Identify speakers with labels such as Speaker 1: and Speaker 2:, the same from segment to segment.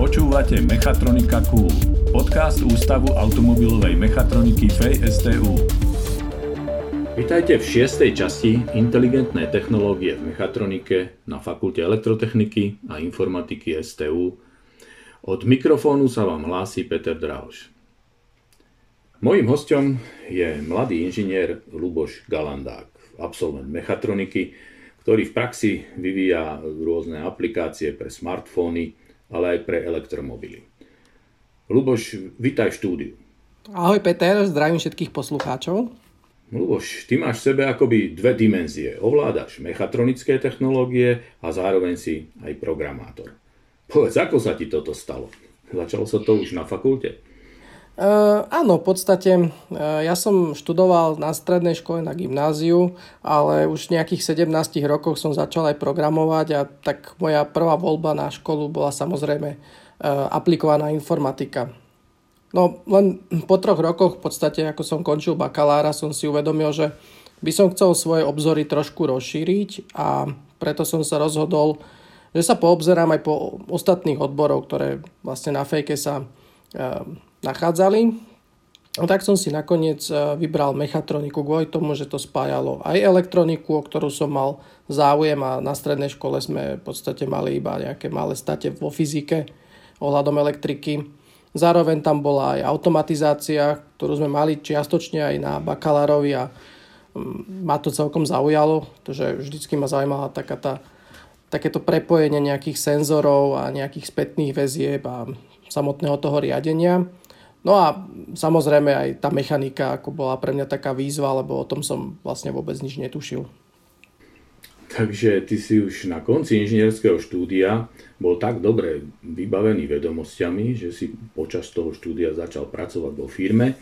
Speaker 1: Počúvate Mechatronika Cool, podcast Ústavu automobilovej mechatroniky FSTU. Vitajte v šiestej časti inteligentné technológie v mechatronike na Fakulte elektrotechniky a informatiky STU. Od mikrofónu sa vám hlási Peter Drauš. Mojím hostom je mladý inžinier Luboš Galandák, absolvent mechatroniky, ktorý v praxi vyvíja rôzne aplikácie pre smartfóny, ale aj pre elektromobily. Luboš, vítaj v štúdiu.
Speaker 2: Ahoj Peter, zdravím všetkých poslucháčov.
Speaker 1: Luboš, ty máš v sebe akoby dve dimenzie. Ovládaš mechatronické technológie a zároveň si aj programátor. Povedz, ako sa ti toto stalo? Začalo sa to už na fakulte?
Speaker 2: Uh, áno, v podstate uh, ja som študoval na strednej škole na gymnáziu, ale už v nejakých 17 rokoch som začal aj programovať a tak moja prvá voľba na školu bola samozrejme uh, aplikovaná informatika. No len po troch rokoch v podstate, ako som končil bakalára, som si uvedomil, že by som chcel svoje obzory trošku rozšíriť a preto som sa rozhodol, že sa poobzerám aj po ostatných odborov, ktoré vlastne na fejke sa nachádzali. No tak som si nakoniec e, vybral mechatroniku kvôli tomu, že to spájalo aj elektroniku, o ktorú som mal záujem a na strednej škole sme v podstate mali iba nejaké malé state vo fyzike ohľadom elektriky. Zároveň tam bola aj automatizácia, ktorú sme mali čiastočne aj na bakalárovi a mm, ma to celkom zaujalo, pretože vždycky ma zaujímala taká tá, takéto prepojenie nejakých senzorov a nejakých spätných väzieb a samotného toho riadenia. No a samozrejme aj tá mechanika ako bola pre mňa taká výzva, lebo o tom som vlastne vôbec nič netušil.
Speaker 1: Takže ty si už na konci inžinierského štúdia bol tak dobre vybavený vedomosťami, že si počas toho štúdia začal pracovať vo firme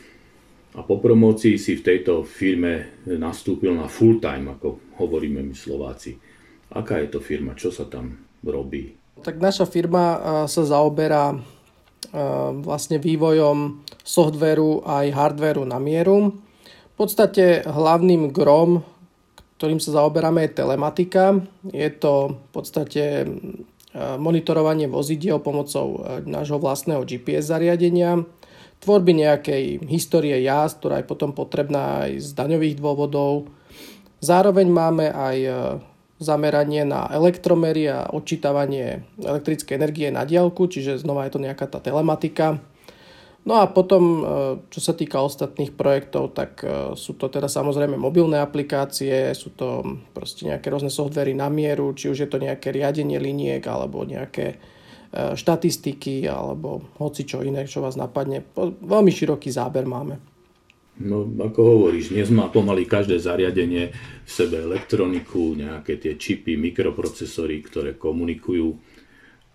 Speaker 1: a po promocii si v tejto firme nastúpil na full time, ako hovoríme my Slováci. Aká je to firma? Čo sa tam robí?
Speaker 2: Tak naša firma sa zaoberá vlastne vývojom softveru aj hardveru na mieru. V podstate hlavným grom, ktorým sa zaoberáme, je telematika. Je to v podstate monitorovanie vozidiel pomocou nášho vlastného GPS zariadenia, tvorby nejakej histórie jazd, ktorá je potom potrebná aj z daňových dôvodov. Zároveň máme aj zameranie na elektromery a odčítavanie elektrickej energie na diálku, čiže znova je to nejaká tá telematika. No a potom, e, čo sa týka ostatných projektov, tak e, sú to teda samozrejme mobilné aplikácie, sú to proste nejaké rôzne softvery na mieru, či už je to nejaké riadenie liniek alebo nejaké e, štatistiky alebo hoci čo iné, čo vás napadne. Veľmi široký záber máme.
Speaker 1: No, ako hovoríš, dnes má pomaly každé zariadenie v sebe elektroniku, nejaké tie čipy, mikroprocesory, ktoré komunikujú.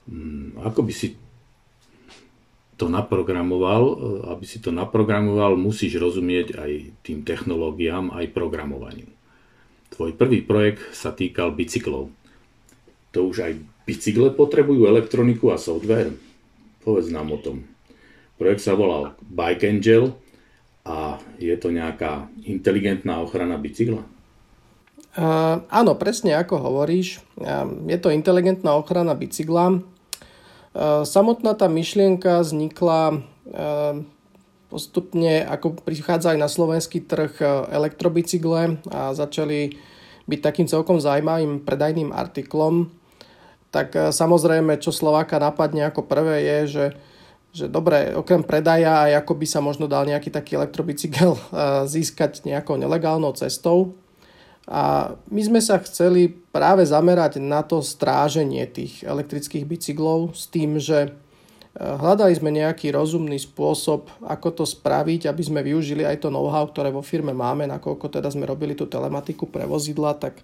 Speaker 1: Mm, ako by si to naprogramoval? Aby si to naprogramoval, musíš rozumieť aj tým technológiám, aj programovaniu. Tvoj prvý projekt sa týkal bicyklov. To už aj bicykle potrebujú elektroniku a software? Povedz nám o tom. Projekt sa volal Bike Angel a je to nejaká inteligentná ochrana bicykla?
Speaker 2: Uh, áno, presne ako hovoríš. Uh, je to inteligentná ochrana bicykla. Uh, samotná tá myšlienka vznikla uh, postupne, ako prichádzali na slovenský trh elektrobicykle a začali byť takým celkom zaujímavým predajným artiklom, tak samozrejme, čo Slováka napadne ako prvé je, že že dobre, okrem predaja aj ako by sa možno dal nejaký taký elektrobicykel eh, získať nejakou nelegálnou cestou. A my sme sa chceli práve zamerať na to stráženie tých elektrických bicyklov s tým, že eh, hľadali sme nejaký rozumný spôsob, ako to spraviť, aby sme využili aj to know-how, ktoré vo firme máme, nakoľko teda sme robili tú telematiku pre vozidla, tak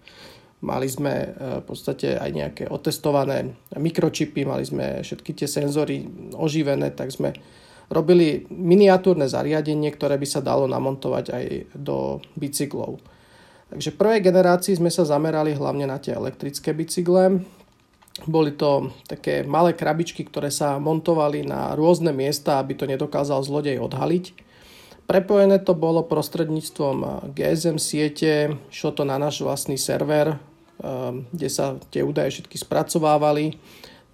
Speaker 2: Mali sme e, v podstate aj nejaké otestované mikročipy, mali sme všetky tie senzory oživené, tak sme robili miniatúrne zariadenie, ktoré by sa dalo namontovať aj do bicyklov. Takže v prvej generácii sme sa zamerali hlavne na tie elektrické bicykle. Boli to také malé krabičky, ktoré sa montovali na rôzne miesta, aby to nedokázal zlodej odhaliť. Prepojené to bolo prostredníctvom GSM siete, šlo to na náš vlastný server, Ehm, kde sa tie údaje všetky spracovávali.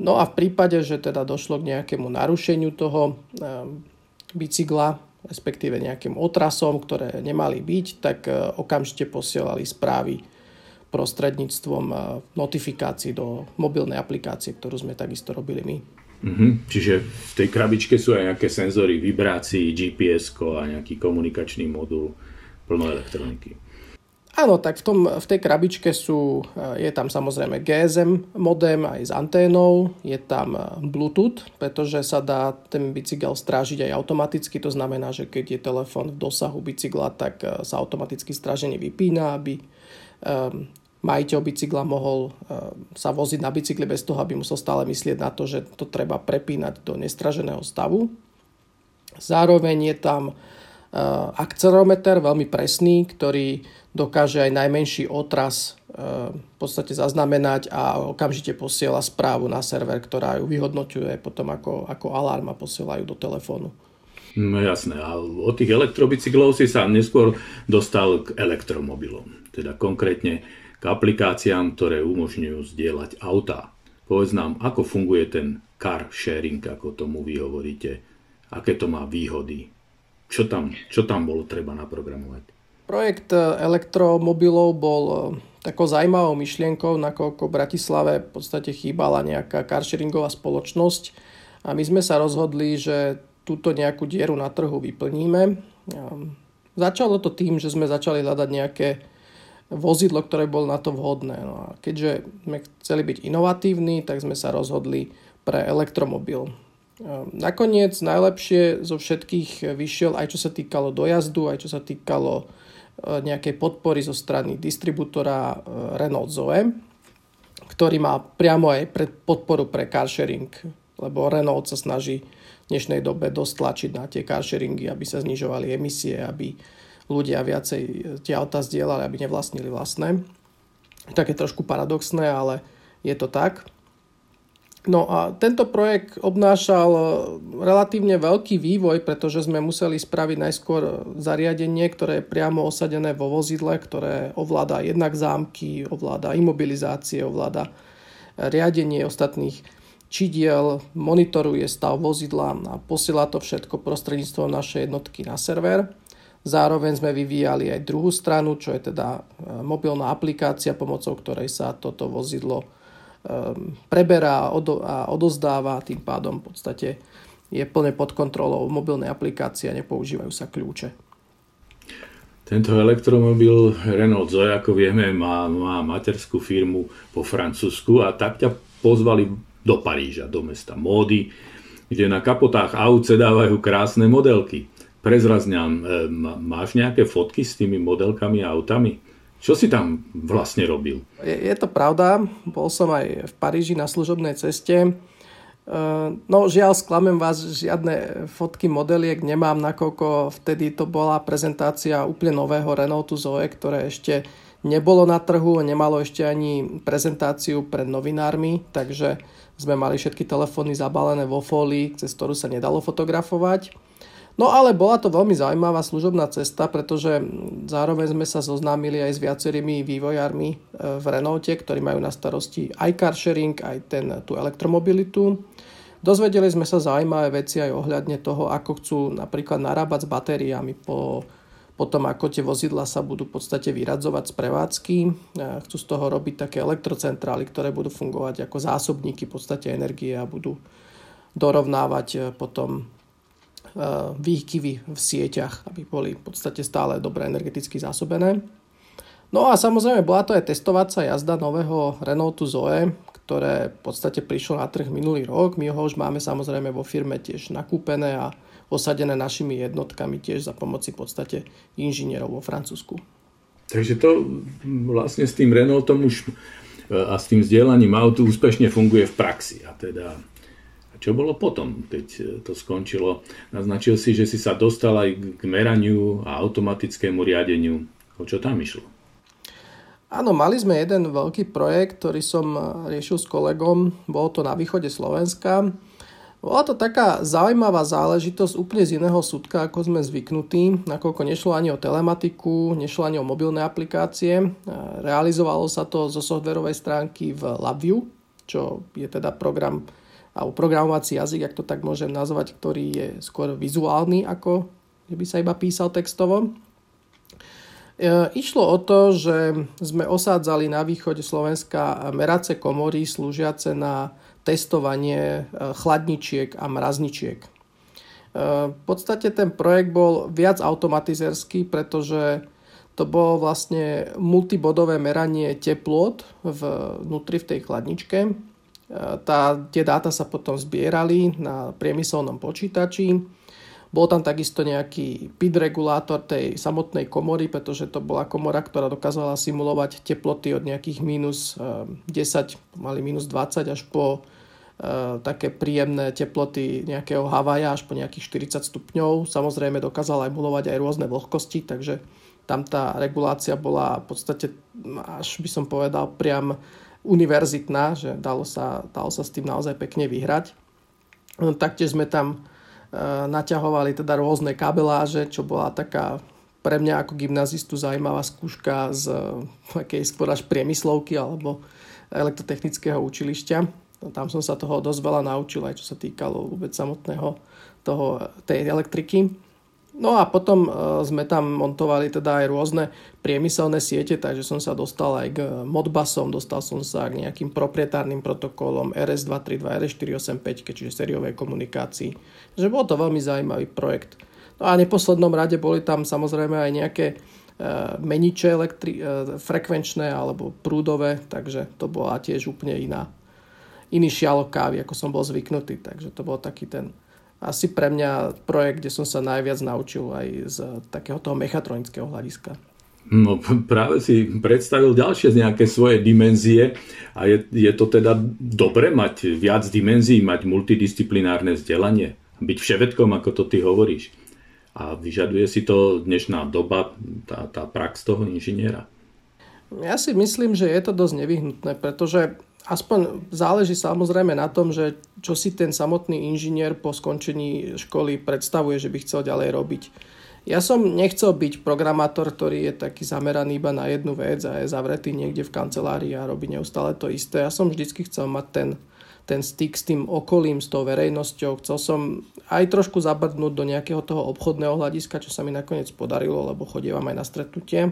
Speaker 2: No a v prípade, že teda došlo k nejakému narušeniu toho bicykla, respektíve nejakým otrasom, ktoré nemali byť, tak okamžite posielali správy prostredníctvom notifikácií do mobilnej aplikácie, ktorú sme takisto robili my.
Speaker 1: Mm-hmm. Čiže v tej krabičke sú aj nejaké senzory vibrácií, GPS a nejaký komunikačný modul plno elektroniky.
Speaker 2: Áno, tak v, tom, v tej krabičke sú, eh, je tam samozrejme GSM modem aj s anténou, je tam eh, Bluetooth, pretože sa dá ten bicykel strážiť aj automaticky, to znamená, že keď je telefón v dosahu bicykla, tak eh, sa automaticky stráženie vypína, aby majiteľ bicykla mohol sa voziť na bicykli bez toho, aby musel stále myslieť na to, že to treba prepínať do nestraženého stavu. Zároveň je tam akcelerometer, veľmi presný, ktorý dokáže aj najmenší otras v podstate zaznamenať a okamžite posiela správu na server, ktorá ju vyhodnoťuje potom ako, ako alarm a posielajú do telefónu.
Speaker 1: No jasné. A od tých elektrobicyklov si sa neskôr dostal k elektromobilom. Teda konkrétne aplikáciám, ktoré umožňujú zdieľať autá. Povedz nám, ako funguje ten car sharing, ako tomu vy hovoríte. Aké to má výhody? Čo tam, čo tam bolo treba naprogramovať?
Speaker 2: Projekt e, elektromobilov bol e, takou zaujímavou myšlienkou, nakoľko v Bratislave v podstate chýbala nejaká carsharingová spoločnosť a my sme sa rozhodli, že túto nejakú dieru na trhu vyplníme. Začalo to tým, že sme začali hľadať nejaké vozidlo, ktoré bolo na to vhodné. No a keďže sme chceli byť inovatívni, tak sme sa rozhodli pre elektromobil. Nakoniec najlepšie zo všetkých vyšiel aj čo sa týkalo dojazdu, aj čo sa týkalo E, nejakej podpory zo strany distribútora e, Renault Zoe, ktorý má priamo aj pre podporu pre carsharing, lebo Renault sa snaží v dnešnej dobe dosť tlačiť na tie carsharingy, aby sa znižovali emisie, aby ľudia viacej tie auta zdieľali, aby nevlastnili vlastné. Také trošku paradoxné, ale je to tak. No a tento projekt obnášal e, relatívne veľký vývoj, pretože sme museli spraviť najskôr zariadenie, ktoré je priamo osadené vo vozidle, ktoré ovláda jednak zámky, ovláda imobilizácie, ovláda riadenie ostatných čidiel, monitoruje stav vozidla a posiela to všetko prostredníctvom našej jednotky na server. Zároveň sme vyvíjali aj druhú stranu, čo je teda e, mobilná aplikácia, pomocou ktorej sa toto vozidlo Ehm, preberá a odozdáva, tým pádom v podstate je plne pod kontrolou mobilnej aplikácie a nepoužívajú sa kľúče.
Speaker 1: Tento elektromobil Renault Zoe, ako vieme, má, má materskú firmu po Francúzsku a tak ťa pozvali do Paríža, do mesta módy, kde na kapotách aut dávajú krásne modelky. Prezrazňam, ehm, máš nejaké fotky s tými modelkami a autami? Čo si tam vlastne robil?
Speaker 2: Je, je to pravda. Bol som aj v Paríži na služobnej ceste. E, no žiaľ, sklamem vás, žiadne fotky modeliek nemám, nakoľko vtedy to bola prezentácia úplne nového Renaultu Zoe, ktoré ešte nebolo na trhu, nemalo ešte ani prezentáciu pred novinármi, takže sme mali všetky telefóny zabalené vo fólii, cez ktorú sa nedalo fotografovať. No ale bola to veľmi zaujímavá služobná cesta, pretože zároveň sme sa zoznámili aj s viacerými vývojármi e, v Renaulte, ktorí majú na starosti aj car sharing, aj ten, tú elektromobilitu. Dozvedeli sme sa zaujímavé veci aj ohľadne toho, ako chcú napríklad narábať s batériami po, po tom, ako tie vozidla sa budú v podstate vyradzovať z prevádzky. E, chcú z toho robiť také elektrocentrály, ktoré budú fungovať ako zásobníky v podstate energie a budú dorovnávať e, potom výkyvy v sieťach, aby boli v podstate stále dobre energeticky zásobené. No a samozrejme bola to aj testovacia jazda nového Renaultu Zoe, ktoré v podstate prišlo na trh minulý rok. My ho už máme samozrejme vo firme tiež nakúpené a osadené našimi jednotkami tiež za pomoci v podstate inžinierov vo Francúzsku.
Speaker 1: Takže to vlastne s tým Renaultom už eh, a s tým vzdielaním autu úspešne funguje v praxi. A teda čo bolo potom, keď e, to skončilo? Naznačil si, že si sa dostal aj k meraniu a automatickému riadeniu. O čo tam išlo?
Speaker 2: Áno, mali sme jeden veľký projekt, ktorý som e, riešil s kolegom. Bolo to na východe Slovenska. Bola to taká zaujímavá záležitosť úplne z iného súdka, ako sme zvyknutí, nakoľko nešlo ani o telematiku, nešlo ani o mobilné aplikácie. E, realizovalo sa to zo softverovej stránky v LabVIEW, čo je teda program alebo programovací jazyk, ak to tak môžem nazvať, ktorý je skôr vizuálny, ako že by sa iba písal textovo. E, išlo o to, že sme osádzali na východe Slovenska merace komory slúžiace na testovanie e, chladničiek a mrazničiek. E, v podstate ten projekt bol viac automatizerský, pretože to bolo vlastne multibodové meranie teplot vnútri v tej chladničke tá, tie dáta sa potom zbierali na priemyselnom počítači. Bol tam takisto nejaký PID regulátor tej samotnej komory, pretože to bola komora, ktorá dokázala simulovať teploty od nejakých minus 10, eh, mali minus 20 až po uh, také príjemné teploty nejakého Havaja až po nejakých 40 stupňov. Samozrejme dokázala emulovať aj rôzne vlhkosti, takže tam tá regulácia bola v podstate, až by som povedal, priam univerzitná, že dalo sa, dalo sa s tým naozaj pekne vyhrať. No, taktiež sme tam e, naťahovali teda rôzne kabeláže, čo bola taká pre mňa ako gymnazistu zaujímavá skúška z takej skôr až priemyslovky alebo elektrotechnického učilišťa. No, tam som sa toho dosť veľa naučil, aj čo sa týkalo vôbec samotného toho, tej elektriky. No a potom e, sme tam montovali teda aj rôzne priemyselné siete, takže som sa dostal aj k Modbusom, dostal som sa k nejakým proprietárnym protokolom RS232, RS485, čiže sériovej komunikácii. Takže bol to veľmi zaujímavý projekt. No a v neposlednom rade boli tam samozrejme aj nejaké e, meniče elektri- e, frekvenčné alebo prúdové, takže to bola tiež úplne iná, iný šialok kávy, ako som bol zvyknutý. Takže to bol taký ten asi pre mňa projekt, kde som sa najviac naučil aj z takého toho mechatronického hľadiska.
Speaker 1: No práve si predstavil ďalšie nejaké svoje dimenzie a je, je to teda dobre mať viac dimenzií, mať multidisciplinárne vzdelanie, byť všetkom, ako to ty hovoríš. A vyžaduje si to dnešná doba, tá, tá prax toho inžiniera.
Speaker 2: Ja si myslím, že je to dosť nevyhnutné, pretože aspoň záleží samozrejme na tom, že čo si ten samotný inžinier po skončení školy predstavuje, že by chcel ďalej robiť. Ja som nechcel byť programátor, ktorý je taký zameraný iba na jednu vec a je zavretý niekde v kancelárii a robí neustále to isté. Ja som vždycky chcel mať ten, ten styk s tým okolím, s tou verejnosťou. Chcel som aj trošku zabrdnúť do nejakého toho obchodného hľadiska, čo sa mi nakoniec podarilo, lebo chodievam aj na stretnutie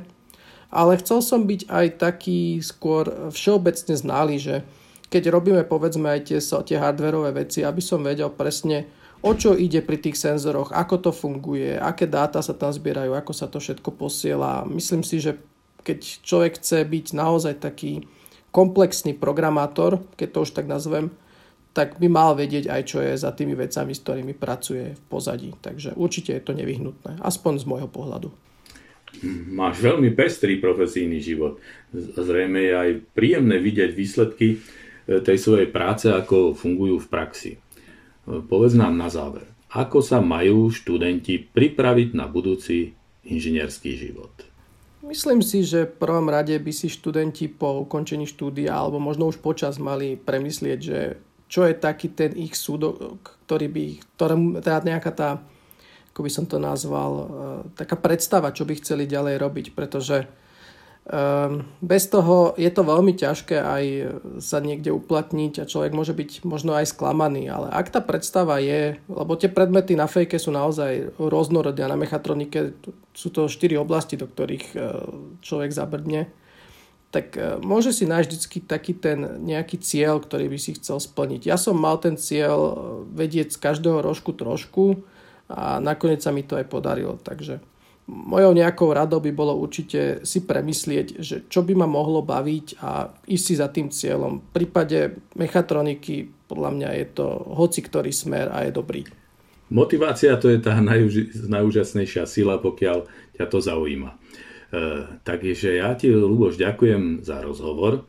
Speaker 2: ale chcel som byť aj taký skôr všeobecne znalý, že keď robíme povedzme aj tie, tie hardwareové veci, aby som vedel presne, o čo ide pri tých senzoroch, ako to funguje, aké dáta sa tam zbierajú, ako sa to všetko posiela. Myslím si, že keď človek chce byť naozaj taký komplexný programátor, keď to už tak nazvem, tak by mal vedieť aj, čo je za tými vecami, s ktorými pracuje v pozadí. Takže určite je to nevyhnutné, aspoň z môjho pohľadu.
Speaker 1: Máš veľmi pestrý profesijný život. Zrejme je aj príjemné vidieť výsledky e, tej svojej práce, ako fungujú v praxi. E, povedz nám na záver, ako sa majú študenti pripraviť na budúci inžinierský život?
Speaker 2: Myslím si, že v prvom rade by si študenti po ukončení štúdia alebo možno už počas mali premyslieť, že čo je taký ten ich súdok, ktorý by, ktorému teda nejaká tá ako by som to nazval, e, taká predstava, čo by chceli ďalej robiť, pretože um, bez toho je to veľmi ťažké aj sa niekde uplatniť a človek môže byť možno aj sklamaný, ale ak tá predstava je, lebo tie predmety na fejke sú naozaj rôznorodné a na mechatronike sú to štyri oblasti, do ktorých e, človek zabrdne, tak môže si nájsť vždy taký ten nejaký cieľ, ktorý by si chcel splniť. Ja som mal ten cieľ vedieť z každého rožku trošku, a nakoniec sa mi to aj podarilo. Takže mojou nejakou radou by bolo určite si premyslieť, že čo by ma mohlo baviť a ísť si za tým cieľom. V prípade mechatroniky podľa mňa je to hoci ktorý smer a je dobrý.
Speaker 1: Motivácia to je tá najúž- najúžasnejšia sila, pokiaľ ťa to zaujíma. E, takže ja ti, Luboš, ďakujem za rozhovor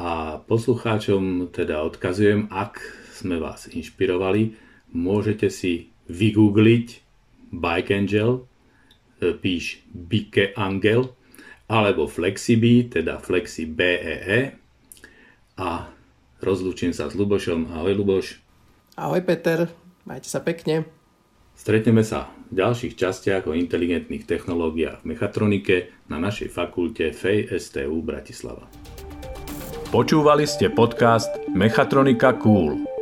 Speaker 1: a poslucháčom teda odkazujem, ak sme vás inšpirovali, môžete si vygoogliť Bike Angel, e, píš Bike Angel, alebo Flexibee, teda Flexi BEE. E. A rozlúčim sa s Lubošom. Ahoj Luboš.
Speaker 2: Ahoj Peter, majte sa pekne.
Speaker 1: Stretneme sa v ďalších častiach o inteligentných technológiách v mechatronike na našej fakulte FEI STU Bratislava. Počúvali ste podcast Mechatronika Cool.